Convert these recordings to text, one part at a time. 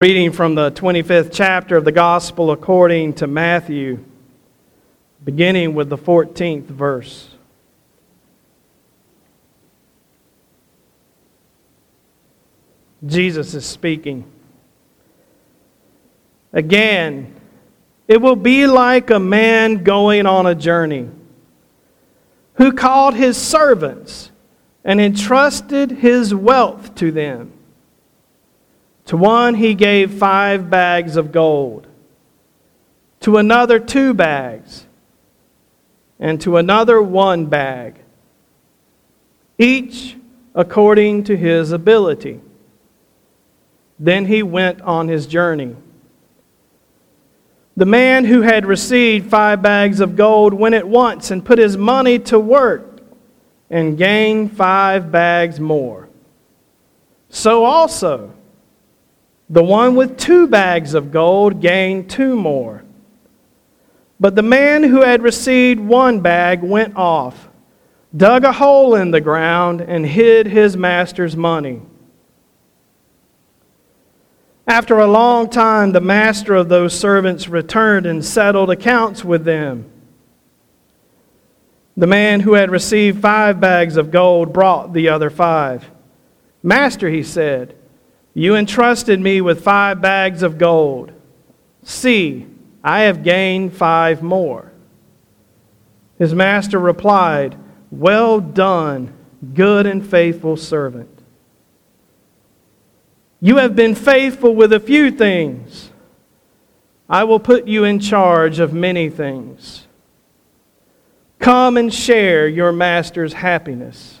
Reading from the 25th chapter of the Gospel according to Matthew, beginning with the 14th verse. Jesus is speaking. Again, it will be like a man going on a journey who called his servants and entrusted his wealth to them. To one he gave five bags of gold, to another two bags, and to another one bag, each according to his ability. Then he went on his journey. The man who had received five bags of gold went at once and put his money to work and gained five bags more. So also, the one with two bags of gold gained two more. But the man who had received one bag went off, dug a hole in the ground, and hid his master's money. After a long time, the master of those servants returned and settled accounts with them. The man who had received five bags of gold brought the other five. Master, he said, you entrusted me with five bags of gold. See, I have gained five more. His master replied, Well done, good and faithful servant. You have been faithful with a few things. I will put you in charge of many things. Come and share your master's happiness.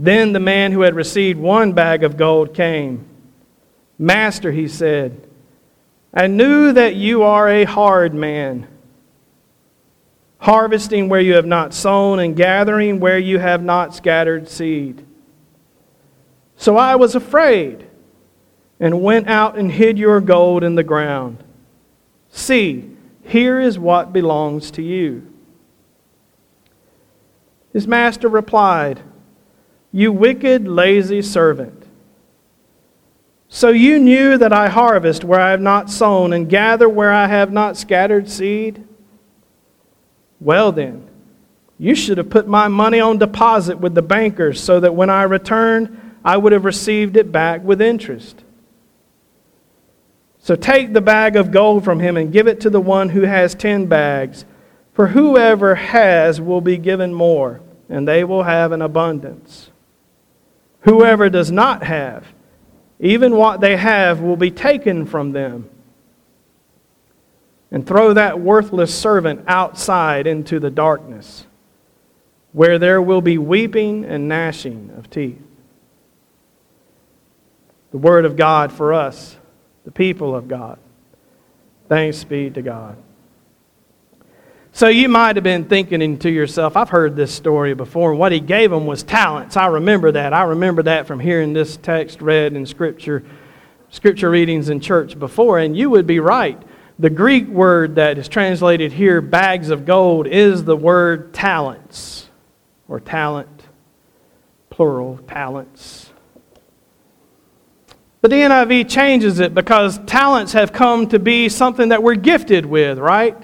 Then the man who had received one bag of gold came. Master, he said, I knew that you are a hard man, harvesting where you have not sown and gathering where you have not scattered seed. So I was afraid and went out and hid your gold in the ground. See, here is what belongs to you. His master replied, you wicked, lazy servant. So you knew that I harvest where I have not sown and gather where I have not scattered seed? Well, then, you should have put my money on deposit with the bankers so that when I returned, I would have received it back with interest. So take the bag of gold from him and give it to the one who has ten bags. For whoever has will be given more, and they will have an abundance. Whoever does not have, even what they have will be taken from them. And throw that worthless servant outside into the darkness, where there will be weeping and gnashing of teeth. The Word of God for us, the people of God. Thanks be to God. So you might have been thinking to yourself, I've heard this story before, what he gave them was talents. I remember that. I remember that from hearing this text read in Scripture, Scripture readings in church before, and you would be right. The Greek word that is translated here, bags of gold, is the word talents, or talent, plural, talents. But the NIV changes it because talents have come to be something that we're gifted with, right?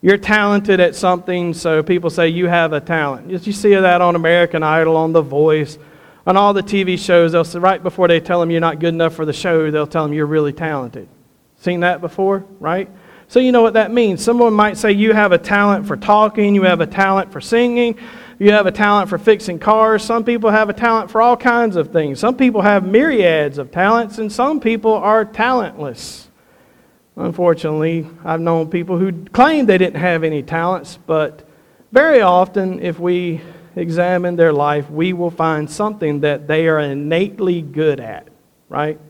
You're talented at something, so people say you have a talent. You see that on American Idol, on The Voice, on all the TV shows. They'll say, right before they tell them you're not good enough for the show, they'll tell them you're really talented. Seen that before, right? So you know what that means. Someone might say you have a talent for talking, you have a talent for singing, you have a talent for fixing cars. Some people have a talent for all kinds of things. Some people have myriads of talents, and some people are talentless. Unfortunately, I've known people who claim they didn't have any talents, but very often, if we examine their life, we will find something that they are innately good at, right?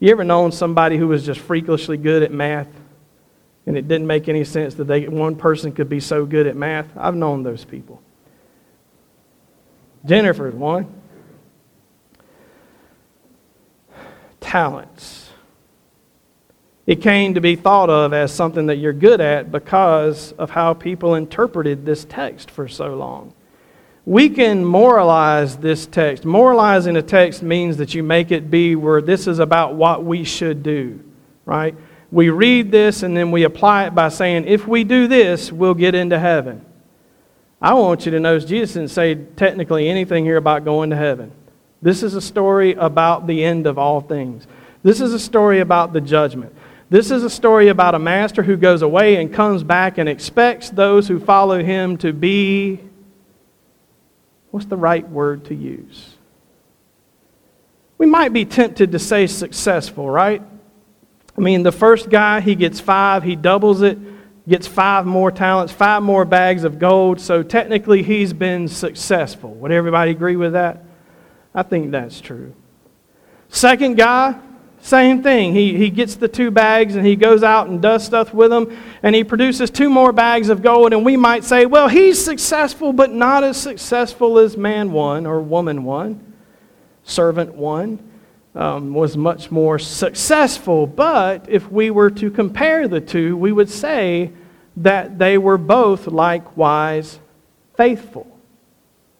You ever known somebody who was just freakishly good at math? And it didn't make any sense that they, one person could be so good at math. I've known those people. Jennifer's one. Talents. It came to be thought of as something that you're good at because of how people interpreted this text for so long. We can moralize this text. Moralizing a text means that you make it be where this is about what we should do, right? We read this and then we apply it by saying, if we do this, we'll get into heaven. I want you to know Jesus didn't say technically anything here about going to heaven. This is a story about the end of all things. This is a story about the judgment. This is a story about a master who goes away and comes back and expects those who follow him to be what's the right word to use? We might be tempted to say successful, right? I mean, the first guy, he gets five, he doubles it, gets five more talents, five more bags of gold. So technically, he's been successful. Would everybody agree with that? I think that's true. Second guy, same thing. He, he gets the two bags and he goes out and does stuff with them, and he produces two more bags of gold. And we might say, well, he's successful, but not as successful as man one or woman one. Servant one um, was much more successful. But if we were to compare the two, we would say that they were both likewise faithful.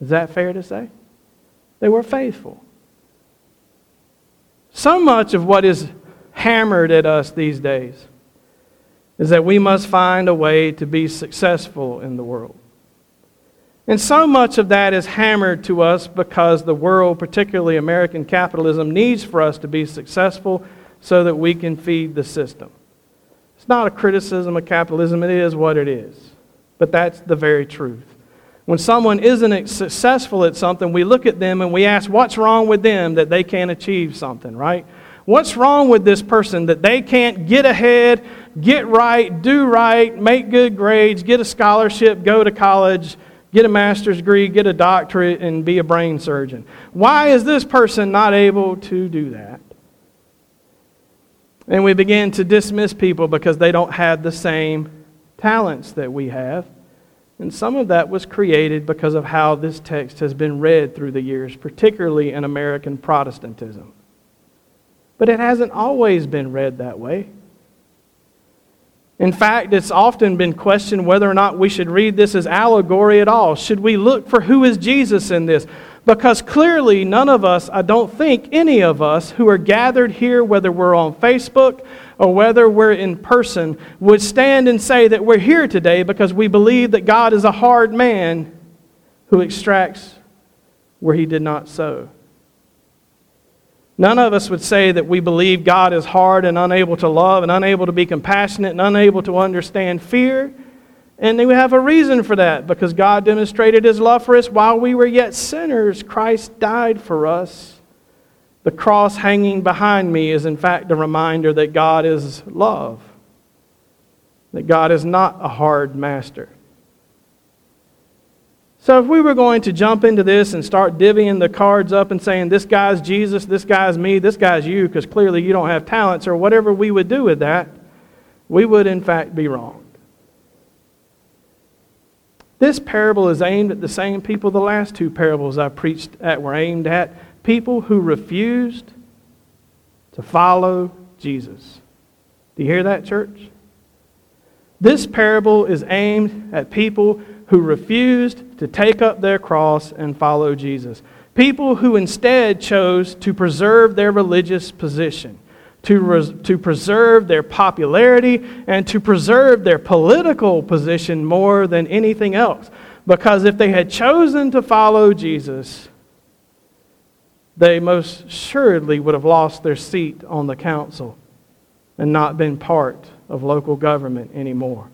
Is that fair to say? They were faithful. So much of what is hammered at us these days is that we must find a way to be successful in the world. And so much of that is hammered to us because the world, particularly American capitalism, needs for us to be successful so that we can feed the system. It's not a criticism of capitalism, it is what it is. But that's the very truth. When someone isn't successful at something, we look at them and we ask, what's wrong with them that they can't achieve something, right? What's wrong with this person that they can't get ahead, get right, do right, make good grades, get a scholarship, go to college, get a master's degree, get a doctorate, and be a brain surgeon? Why is this person not able to do that? And we begin to dismiss people because they don't have the same talents that we have. And some of that was created because of how this text has been read through the years, particularly in American Protestantism. But it hasn't always been read that way. In fact, it's often been questioned whether or not we should read this as allegory at all. Should we look for who is Jesus in this? Because clearly, none of us, I don't think any of us who are gathered here, whether we're on Facebook or whether we're in person, would stand and say that we're here today because we believe that God is a hard man who extracts where he did not sow. None of us would say that we believe God is hard and unable to love and unable to be compassionate and unable to understand fear and we have a reason for that because God demonstrated his love for us while we were yet sinners. Christ died for us. The cross hanging behind me is, in fact, a reminder that God is love, that God is not a hard master. So, if we were going to jump into this and start divvying the cards up and saying, this guy's Jesus, this guy's me, this guy's you, because clearly you don't have talents, or whatever we would do with that, we would, in fact, be wrong. This parable is aimed at the same people the last two parables I preached at were aimed at people who refused to follow Jesus. Do you hear that, church? This parable is aimed at people who refused to take up their cross and follow Jesus. People who instead chose to preserve their religious position to, res- to preserve their popularity and to preserve their political position more than anything else. Because if they had chosen to follow Jesus, they most assuredly would have lost their seat on the council and not been part of local government anymore.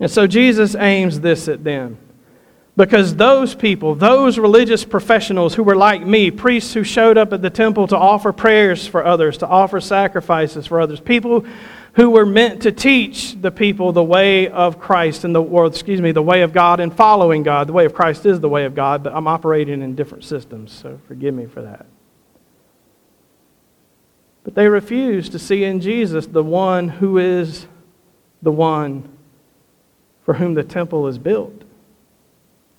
And so Jesus aims this at them. Because those people, those religious professionals who were like me, priests who showed up at the temple to offer prayers for others, to offer sacrifices for others, people who were meant to teach the people the way of Christ and the world, excuse me, the way of God and following God. The way of Christ is the way of God, but I'm operating in different systems, so forgive me for that. But they refuse to see in Jesus the one who is the one for whom the temple is built.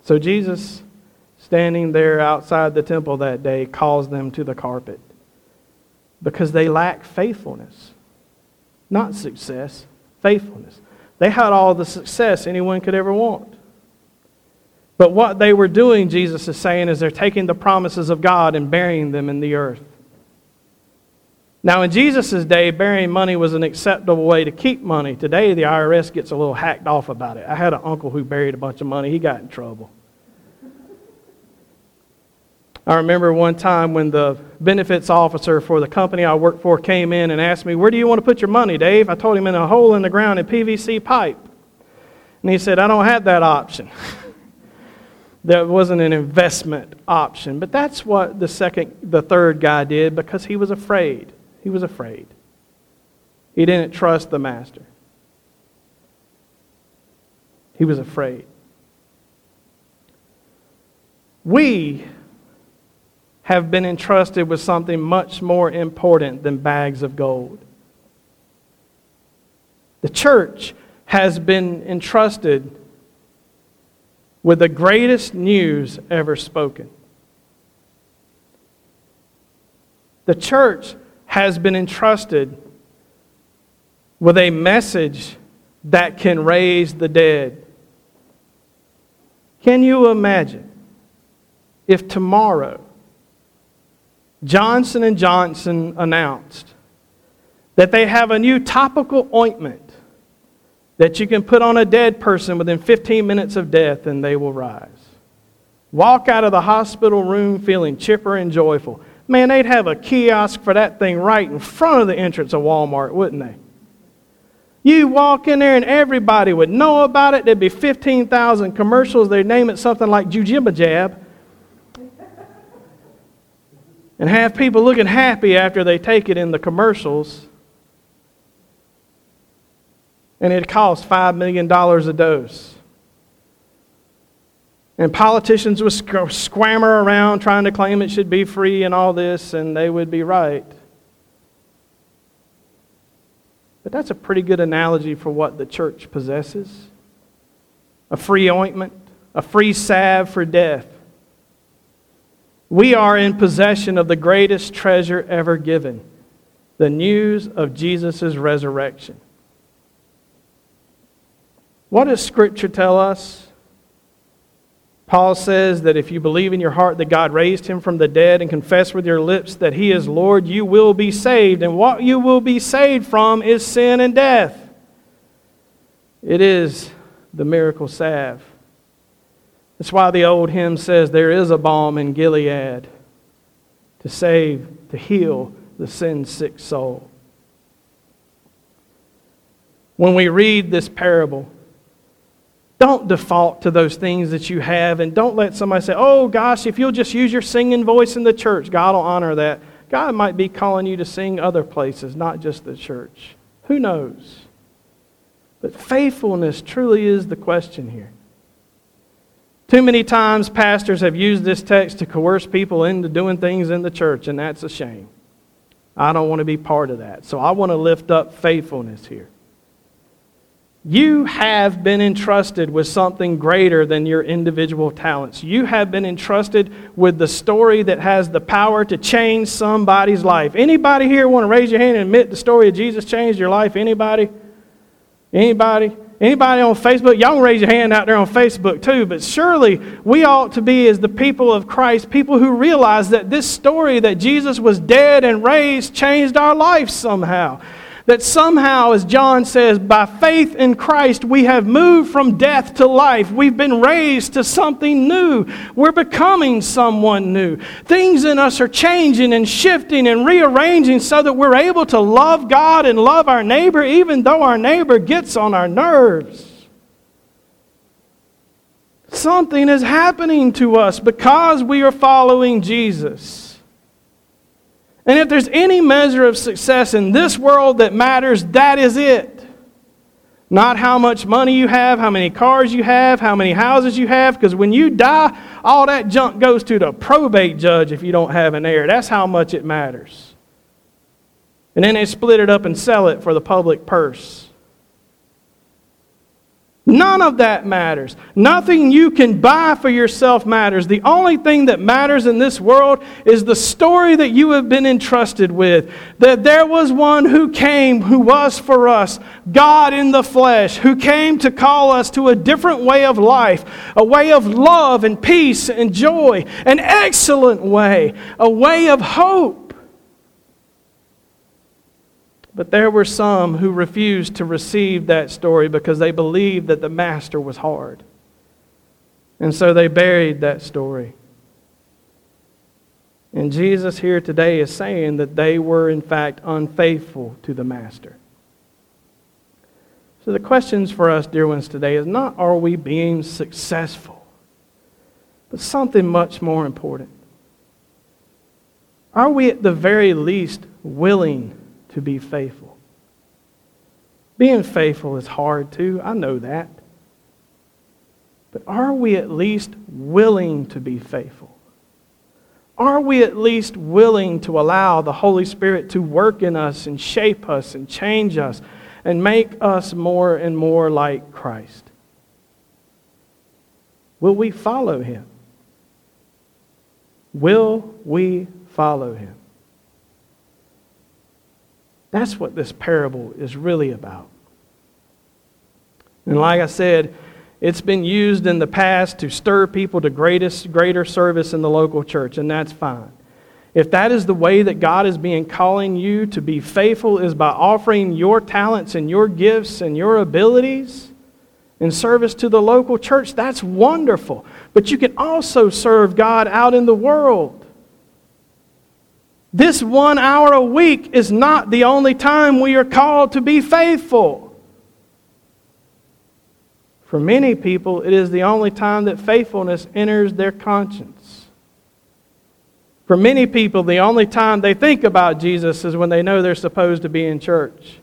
So Jesus, standing there outside the temple that day, calls them to the carpet because they lack faithfulness, not success, faithfulness. They had all the success anyone could ever want. But what they were doing, Jesus is saying, is they're taking the promises of God and burying them in the earth. Now, in Jesus' day, burying money was an acceptable way to keep money. Today, the IRS gets a little hacked off about it. I had an uncle who buried a bunch of money, he got in trouble. I remember one time when the benefits officer for the company I worked for came in and asked me, Where do you want to put your money, Dave? I told him in a hole in the ground in PVC pipe. And he said, I don't have that option. there wasn't an investment option. But that's what the second, the third guy did because he was afraid. He was afraid. He didn't trust the master. He was afraid. We have been entrusted with something much more important than bags of gold. The church has been entrusted with the greatest news ever spoken. The church has been entrusted with a message that can raise the dead. Can you imagine if tomorrow Johnson and Johnson announced that they have a new topical ointment that you can put on a dead person within 15 minutes of death and they will rise. Walk out of the hospital room feeling chipper and joyful. Man, they'd have a kiosk for that thing right in front of the entrance of Walmart, wouldn't they? You walk in there and everybody would know about it. There'd be 15,000 commercials. They'd name it something like Jujibajab and have people looking happy after they take it in the commercials. And it costs $5 million a dose. And politicians would squammer around trying to claim it should be free and all this, and they would be right. But that's a pretty good analogy for what the church possesses a free ointment, a free salve for death we are in possession of the greatest treasure ever given the news of Jesus' resurrection. What does Scripture tell us? Paul says that if you believe in your heart that God raised him from the dead and confess with your lips that he is Lord, you will be saved. And what you will be saved from is sin and death. It is the miracle salve. That's why the old hymn says, There is a balm in Gilead to save, to heal the sin sick soul. When we read this parable, don't default to those things that you have and don't let somebody say, Oh gosh, if you'll just use your singing voice in the church, God will honor that. God might be calling you to sing other places, not just the church. Who knows? But faithfulness truly is the question here. Too many times, pastors have used this text to coerce people into doing things in the church, and that's a shame. I don't want to be part of that. So I want to lift up faithfulness here. You have been entrusted with something greater than your individual talents. You have been entrusted with the story that has the power to change somebody's life. Anybody here want to raise your hand and admit the story of Jesus changed your life? Anybody? Anybody? Anybody on Facebook? Y'all can raise your hand out there on Facebook too, but surely we ought to be, as the people of Christ, people who realize that this story that Jesus was dead and raised changed our life somehow. That somehow, as John says, by faith in Christ, we have moved from death to life. We've been raised to something new. We're becoming someone new. Things in us are changing and shifting and rearranging so that we're able to love God and love our neighbor, even though our neighbor gets on our nerves. Something is happening to us because we are following Jesus. And if there's any measure of success in this world that matters, that is it. Not how much money you have, how many cars you have, how many houses you have, because when you die, all that junk goes to the probate judge if you don't have an heir. That's how much it matters. And then they split it up and sell it for the public purse. None of that matters. Nothing you can buy for yourself matters. The only thing that matters in this world is the story that you have been entrusted with. That there was one who came, who was for us, God in the flesh, who came to call us to a different way of life, a way of love and peace and joy, an excellent way, a way of hope. But there were some who refused to receive that story because they believed that the master was hard. And so they buried that story. And Jesus here today is saying that they were, in fact, unfaithful to the master. So the questions for us, dear ones, today is not are we being successful, but something much more important. Are we at the very least willing to be faithful. Being faithful is hard too, I know that. But are we at least willing to be faithful? Are we at least willing to allow the Holy Spirit to work in us and shape us and change us and make us more and more like Christ? Will we follow him? Will we follow him? That's what this parable is really about. And like I said, it's been used in the past to stir people to greatest, greater service in the local church, and that's fine. If that is the way that God is being calling you to be faithful, is by offering your talents and your gifts and your abilities in service to the local church, that's wonderful. But you can also serve God out in the world. This one hour a week is not the only time we are called to be faithful. For many people, it is the only time that faithfulness enters their conscience. For many people, the only time they think about Jesus is when they know they're supposed to be in church.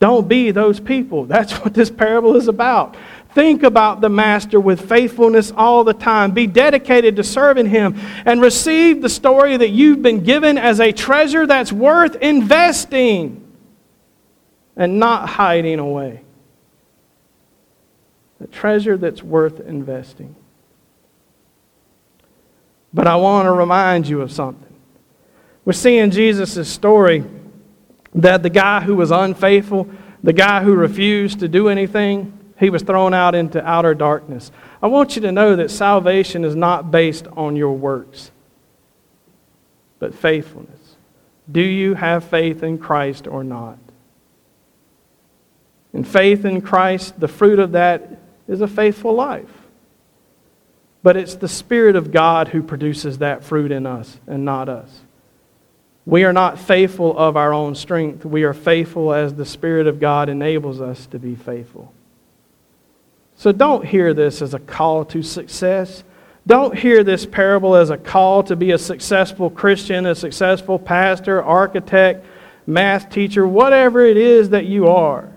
Don't be those people. That's what this parable is about. Think about the Master with faithfulness all the time. Be dedicated to serving Him and receive the story that you've been given as a treasure that's worth investing and not hiding away. A treasure that's worth investing. But I want to remind you of something. We're seeing Jesus' story that the guy who was unfaithful, the guy who refused to do anything, he was thrown out into outer darkness. I want you to know that salvation is not based on your works, but faithfulness. Do you have faith in Christ or not? And faith in Christ, the fruit of that is a faithful life. But it's the Spirit of God who produces that fruit in us and not us. We are not faithful of our own strength. We are faithful as the Spirit of God enables us to be faithful. So don't hear this as a call to success. Don't hear this parable as a call to be a successful Christian, a successful pastor, architect, math teacher, whatever it is that you are.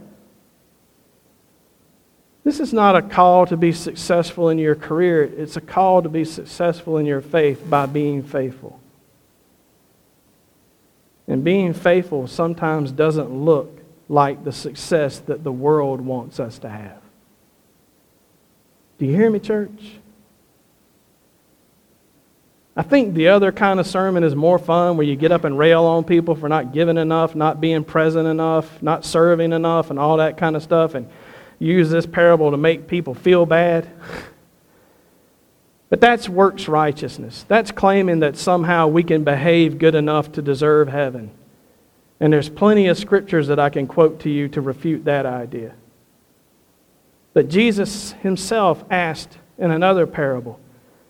This is not a call to be successful in your career. It's a call to be successful in your faith by being faithful. And being faithful sometimes doesn't look like the success that the world wants us to have. Do you hear me, church? I think the other kind of sermon is more fun where you get up and rail on people for not giving enough, not being present enough, not serving enough, and all that kind of stuff, and use this parable to make people feel bad. But that's works righteousness. That's claiming that somehow we can behave good enough to deserve heaven. And there's plenty of scriptures that I can quote to you to refute that idea. But Jesus himself asked in another parable,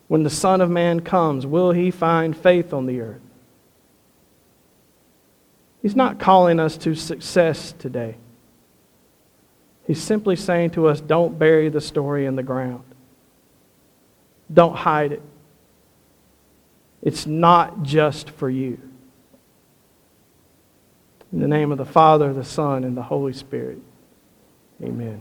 When the Son of Man comes, will he find faith on the earth? He's not calling us to success today. He's simply saying to us, Don't bury the story in the ground, don't hide it. It's not just for you. In the name of the Father, the Son, and the Holy Spirit, amen.